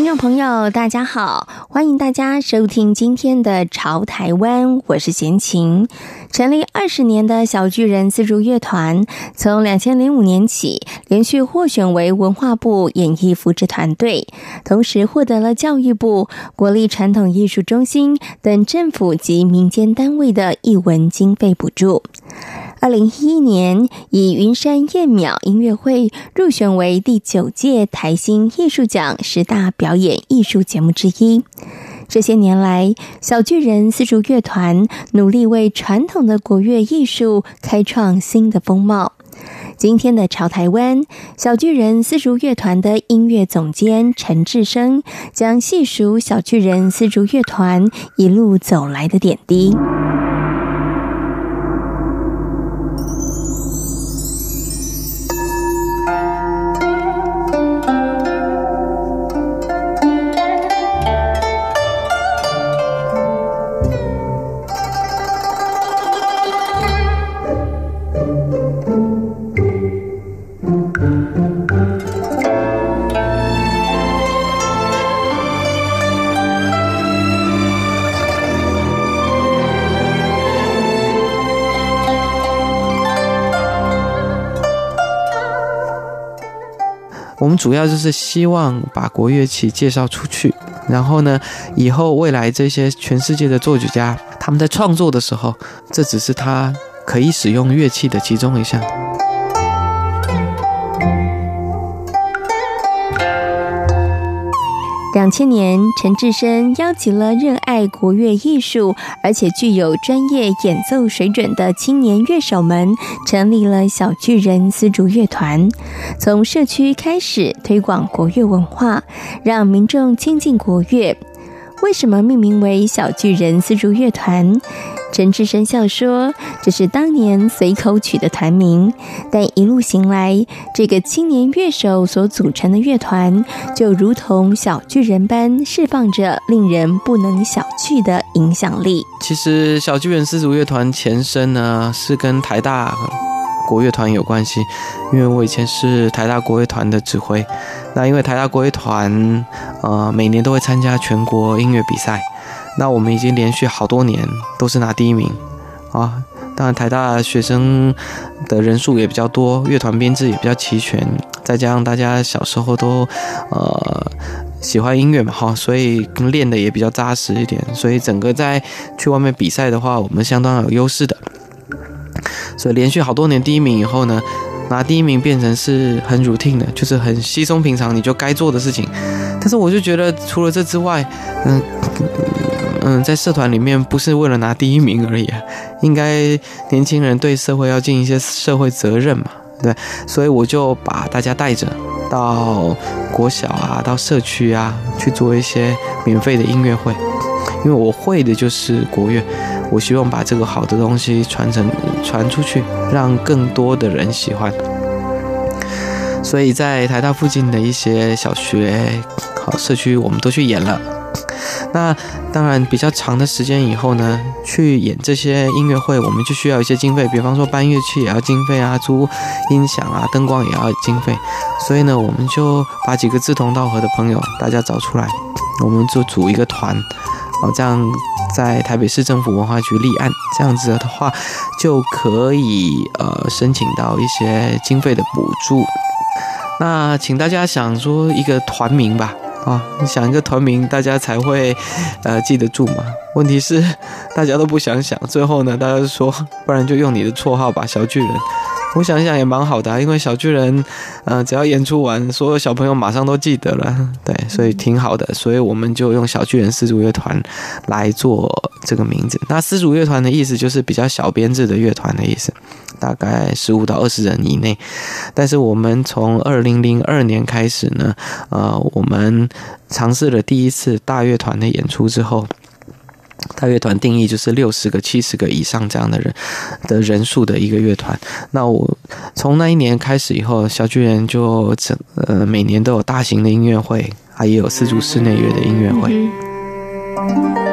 听众朋友，大家好，欢迎大家收听今天的《潮台湾》，我是闲琴。成立二十年的小巨人自助乐团，从两千零五年起连续获选为文化部演艺扶植团队，同时获得了教育部、国立传统艺术中心等政府及民间单位的艺文经费补助。二零一一年，以云山燕鸟音乐会入选为第九届台新艺术奖十大表演艺术节目之一。这些年来，小巨人丝竹乐团努力为传统的国乐艺术开创新的风貌。今天的潮台湾，小巨人丝竹乐团的音乐总监陈志生将细数小巨人丝竹乐团一路走来的点滴。我们主要就是希望把国乐器介绍出去，然后呢，以后未来这些全世界的作曲家，他们在创作的时候，这只是他可以使用乐器的其中一项。两千年，陈志生邀请了热爱国乐艺术而且具有专业演奏水准的青年乐手们，成立了小巨人丝竹乐团，从社区开始推广国乐文化，让民众亲近国乐。为什么命名为小巨人丝竹乐团？陈志生笑说：“这是当年随口取的团名，但一路行来，这个青年乐手所组成的乐团，就如同小巨人般，释放着令人不能小觑的影响力。”其实，小巨人四组乐团前身呢，是跟台大国乐团有关系，因为我以前是台大国乐团的指挥。那因为台大国乐团，呃，每年都会参加全国音乐比赛。那我们已经连续好多年都是拿第一名啊！当然，台大学生的人数也比较多，乐团编制也比较齐全，再加上大家小时候都呃喜欢音乐嘛，哈，所以练的也比较扎实一点，所以整个在去外面比赛的话，我们相当有优势的。所以连续好多年第一名以后呢，拿第一名变成是很 routine 的，就是很稀松平常，你就该做的事情。但是我就觉得除了这之外，嗯。嗯，在社团里面不是为了拿第一名而已啊，应该年轻人对社会要尽一些社会责任嘛，对，所以我就把大家带着到国小啊，到社区啊去做一些免费的音乐会，因为我会的就是国乐，我希望把这个好的东西传承传出去，让更多的人喜欢。所以在台大附近的一些小学、好社区，我们都去演了。那当然，比较长的时间以后呢，去演这些音乐会，我们就需要一些经费，比方说搬乐器也要经费啊，租音响啊，灯光也要经费。所以呢，我们就把几个志同道合的朋友大家找出来，我们就组一个团，哦，这样在台北市政府文化局立案，这样子的话就可以呃申请到一些经费的补助。那请大家想说一个团名吧。啊、你想一个团名，大家才会，呃，记得住嘛。问题是，大家都不想想，最后呢，大家说，不然就用你的绰号吧，小巨人。我想想也蛮好的啊，因为小巨人，呃，只要演出完，所有小朋友马上都记得了，对，所以挺好的。所以我们就用小巨人丝竹乐团来做这个名字。那丝竹乐团的意思就是比较小编制的乐团的意思，大概十五到二十人以内。但是我们从二零零二年开始呢，呃，我们尝试了第一次大乐团的演出之后。大乐团定义就是六十个、七十个以上这样的人的人数的一个乐团。那我从那一年开始以后，小巨人就整呃每年都有大型的音乐会，还有丝竹室内乐的音乐会。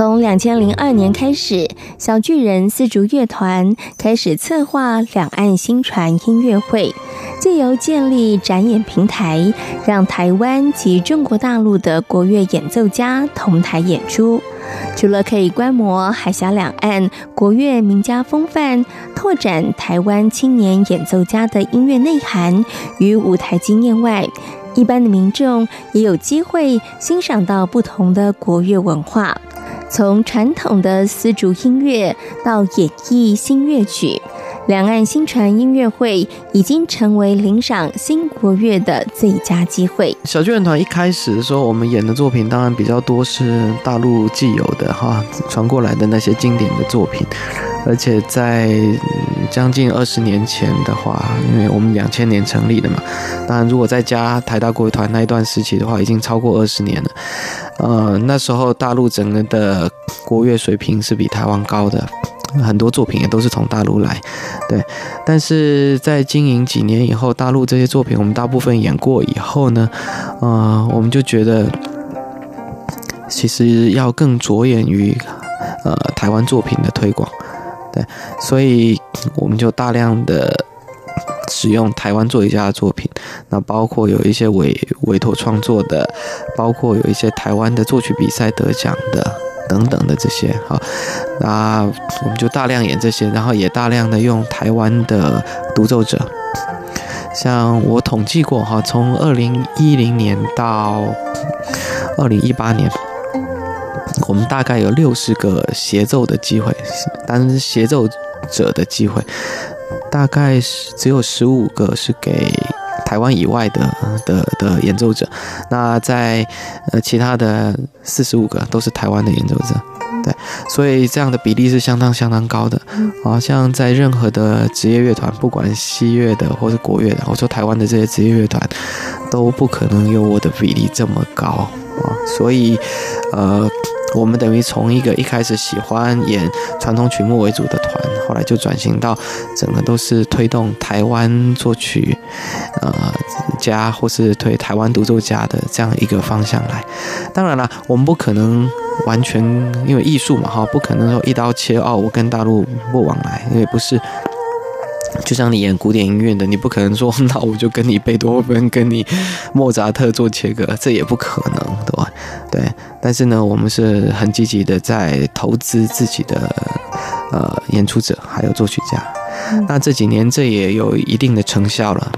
从两千零二年开始，小巨人丝竹乐团开始策划两岸新传音乐会，借由建立展演平台，让台湾及中国大陆的国乐演奏家同台演出。除了可以观摩海峡两岸国乐名家风范，拓展台湾青年演奏家的音乐内涵与舞台经验外，一般的民众也有机会欣赏到不同的国乐文化。从传统的丝竹音乐到演绎新乐曲，两岸新传音乐会已经成为领赏新国乐的最佳机会。小巨人团一开始的时候，我们演的作品当然比较多是大陆既有的哈传过来的那些经典的作品，而且在将近二十年前的话，因为我们两千年成立的嘛，当然如果再加台大国乐团那一段时期的话，已经超过二十年了。呃，那时候大陆整个的国乐水平是比台湾高的，很多作品也都是从大陆来，对。但是在经营几年以后，大陆这些作品我们大部分演过以后呢，呃，我们就觉得其实要更着眼于呃台湾作品的推广，对，所以我们就大量的。使用台湾作曲家的作品，那包括有一些委委托创作的，包括有一些台湾的作曲比赛得奖的等等的这些，哈，那我们就大量演这些，然后也大量的用台湾的独奏者，像我统计过哈，从二零一零年到二零一八年，我们大概有六十个协奏的机会，当然是协奏者的机会。大概是只有十五个是给台湾以外的的的演奏者，那在呃其他的四十五个都是台湾的演奏者，对，所以这样的比例是相当相当高的。好像在任何的职业乐团，不管西乐的或是国乐的，我说台湾的这些职业乐团都不可能有我的比例这么高啊，所以呃。我们等于从一个一开始喜欢演传统曲目为主的团，后来就转型到整个都是推动台湾作曲，呃，家或是推台湾独奏家的这样一个方向来。当然了，我们不可能完全因为艺术嘛，哈，不可能说一刀切哦，我跟大陆不往来，因为不是。就像你演古典音乐的，你不可能说，那我就跟你贝多芬、跟你莫扎特做切割，这也不可能，对吧？对。但是呢，我们是很积极的在投资自己的呃演出者，还有作曲家。嗯。那这几年这也有一定的成效了。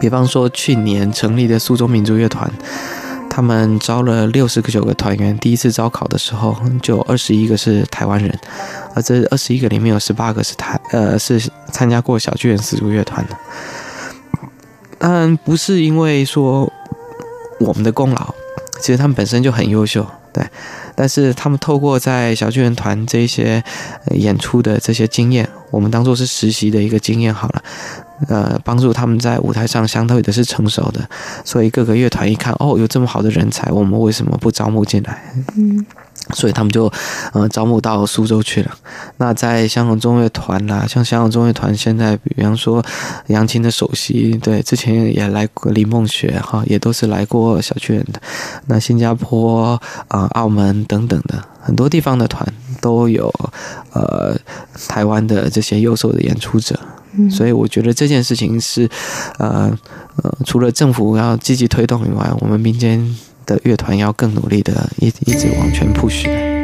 比方说去年成立的苏州民族乐团。他们招了六十个九个团员，第一次招考的时候就二十一个是台湾人，而这二十一个里面有十八个是台呃是参加过小巨人丝竹乐团的。当然不是因为说我们的功劳，其实他们本身就很优秀，对。但是他们透过在小巨人团这些演出的这些经验，我们当做是实习的一个经验好了。呃，帮助他们在舞台上相对的是成熟的，所以各个乐团一看，哦，有这么好的人才，我们为什么不招募进来？嗯，所以他们就呃招募到苏州去了。那在香港中乐团啦，像香港中乐团现在，比方说杨琴的首席，对，之前也来过林梦雪哈，也都是来过小巨人的。那新加坡啊、呃、澳门等等的很多地方的团都有呃台湾的这些优秀的演出者。所以我觉得这件事情是，呃呃，除了政府要积极推动以外，我们民间的乐团要更努力的一一直往前 push。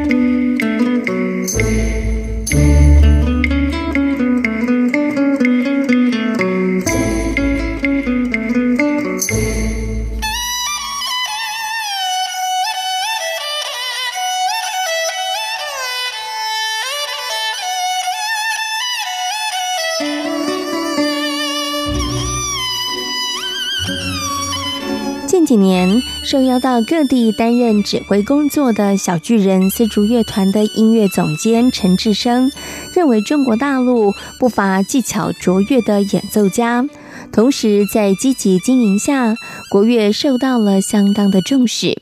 到各地担任指挥工作的小巨人丝竹乐团的音乐总监陈志生认为，中国大陆不乏技巧卓越的演奏家，同时在积极经营下，国乐受到了相当的重视，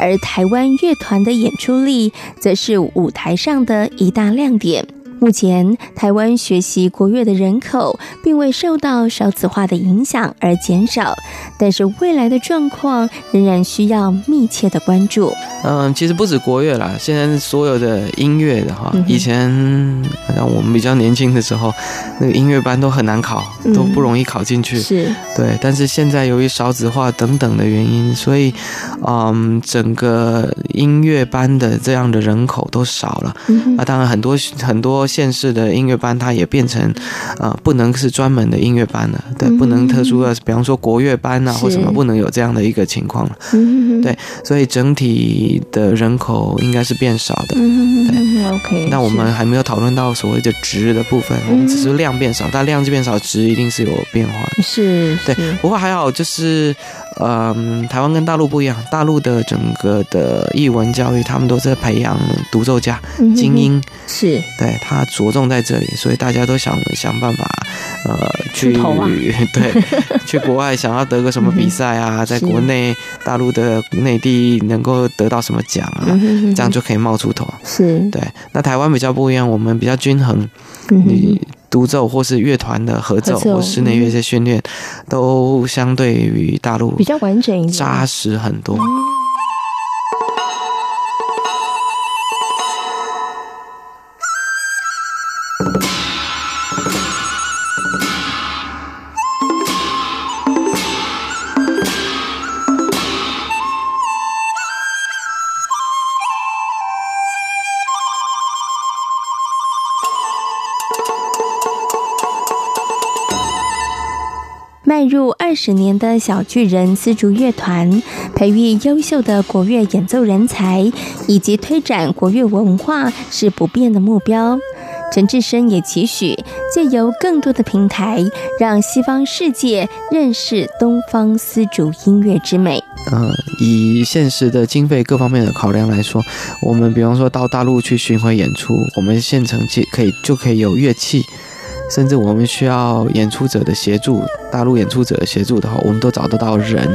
而台湾乐团的演出力则是舞台上的一大亮点。目前，台湾学习国乐的人口并未受到少子化的影响而减少，但是未来的状况仍然需要密切的关注。嗯，其实不止国乐啦，现在所有的音乐的哈，以前像我们比较年轻的时候，那个音乐班都很难考，都不容易考进去。是，对。但是现在由于少子化等等的原因，所以，嗯，整个音乐班的这样的人口都少了。啊，当然很多很多。县市的音乐班，它也变成，呃，不能是专门的音乐班了，对，不能特殊的，比方说国乐班啊，或什么，不能有这样的一个情况了，对，所以整体的人口应该是变少的，对，OK。那我们还没有讨论到所谓的值的部分，我们只是量变少，但量就变少，值一定是有变化，是，对，不过还好，就是。嗯，台湾跟大陆不一样，大陆的整个的艺文教育，他们都在培养独奏家、精英，嗯、是。对他着重在这里，所以大家都想想办法，呃，去、啊、对 去国外想要得个什么比赛啊，嗯、在国内大陆的内地能够得到什么奖啊，嗯、这样就可以冒出头。是。对，那台湾比较不一样，我们比较均衡，嗯、你。独奏或是乐团的合奏，或室内乐这些训练，都相对于大陆比较完整一点，扎实很多。二十年的小巨人丝竹乐团，培育优秀的国乐演奏人才，以及推展国乐文化是不变的目标。陈志生也期许借由更多的平台，让西方世界认识东方丝竹音乐之美。呃，以现实的经费各方面的考量来说，我们比方说到大陆去巡回演出，我们现成就可以就可以有乐器。甚至我们需要演出者的协助，大陆演出者的协助的话，我们都找得到人，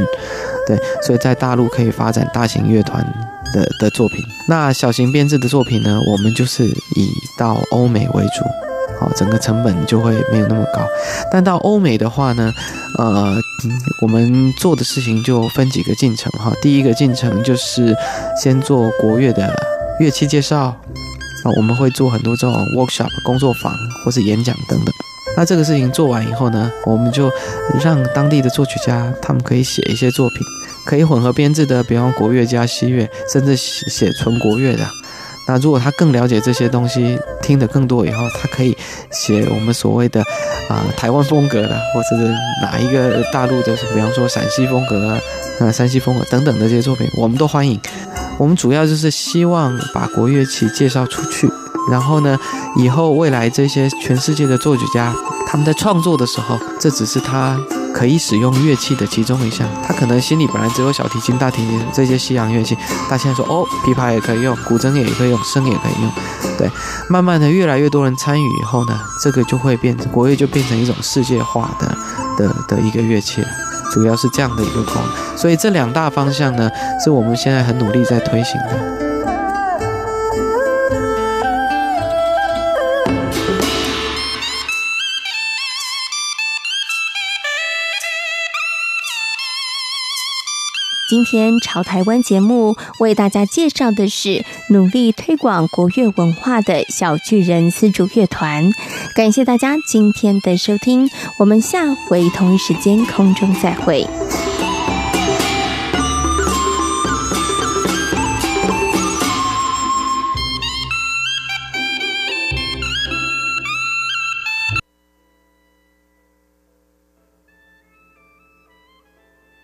对，所以在大陆可以发展大型乐团的的作品。那小型编制的作品呢，我们就是以到欧美为主，好，整个成本就会没有那么高。但到欧美的话呢，呃，我们做的事情就分几个进程哈。第一个进程就是先做国乐的乐器介绍。我们会做很多这种 workshop 工作坊或是演讲等等。那这个事情做完以后呢，我们就让当地的作曲家他们可以写一些作品，可以混合编制的，比方国乐加西乐，甚至写纯国乐的。那如果他更了解这些东西，听得更多以后，他可以写我们所谓的啊、台湾风格的，或者是哪一个大陆的，比方说陕西风格啊、呃、山西风格等等的这些作品，我们都欢迎。我们主要就是希望把国乐器介绍出去，然后呢，以后未来这些全世界的作曲家，他们在创作的时候，这只是他可以使用乐器的其中一项。他可能心里本来只有小提琴、大提琴这些西洋乐器，他现在说哦，琵琶也可以用，古筝也可以用，笙也可以用。对，慢慢的越来越多人参与以后呢，这个就会变成国乐就变成一种世界化的的的一个乐器了。主要是这样的一个功能，所以这两大方向呢，是我们现在很努力在推行的。今天潮台湾节目为大家介绍的是努力推广国乐文化的小巨人丝竹乐团。感谢大家今天的收听，我们下回同一时间空中再会。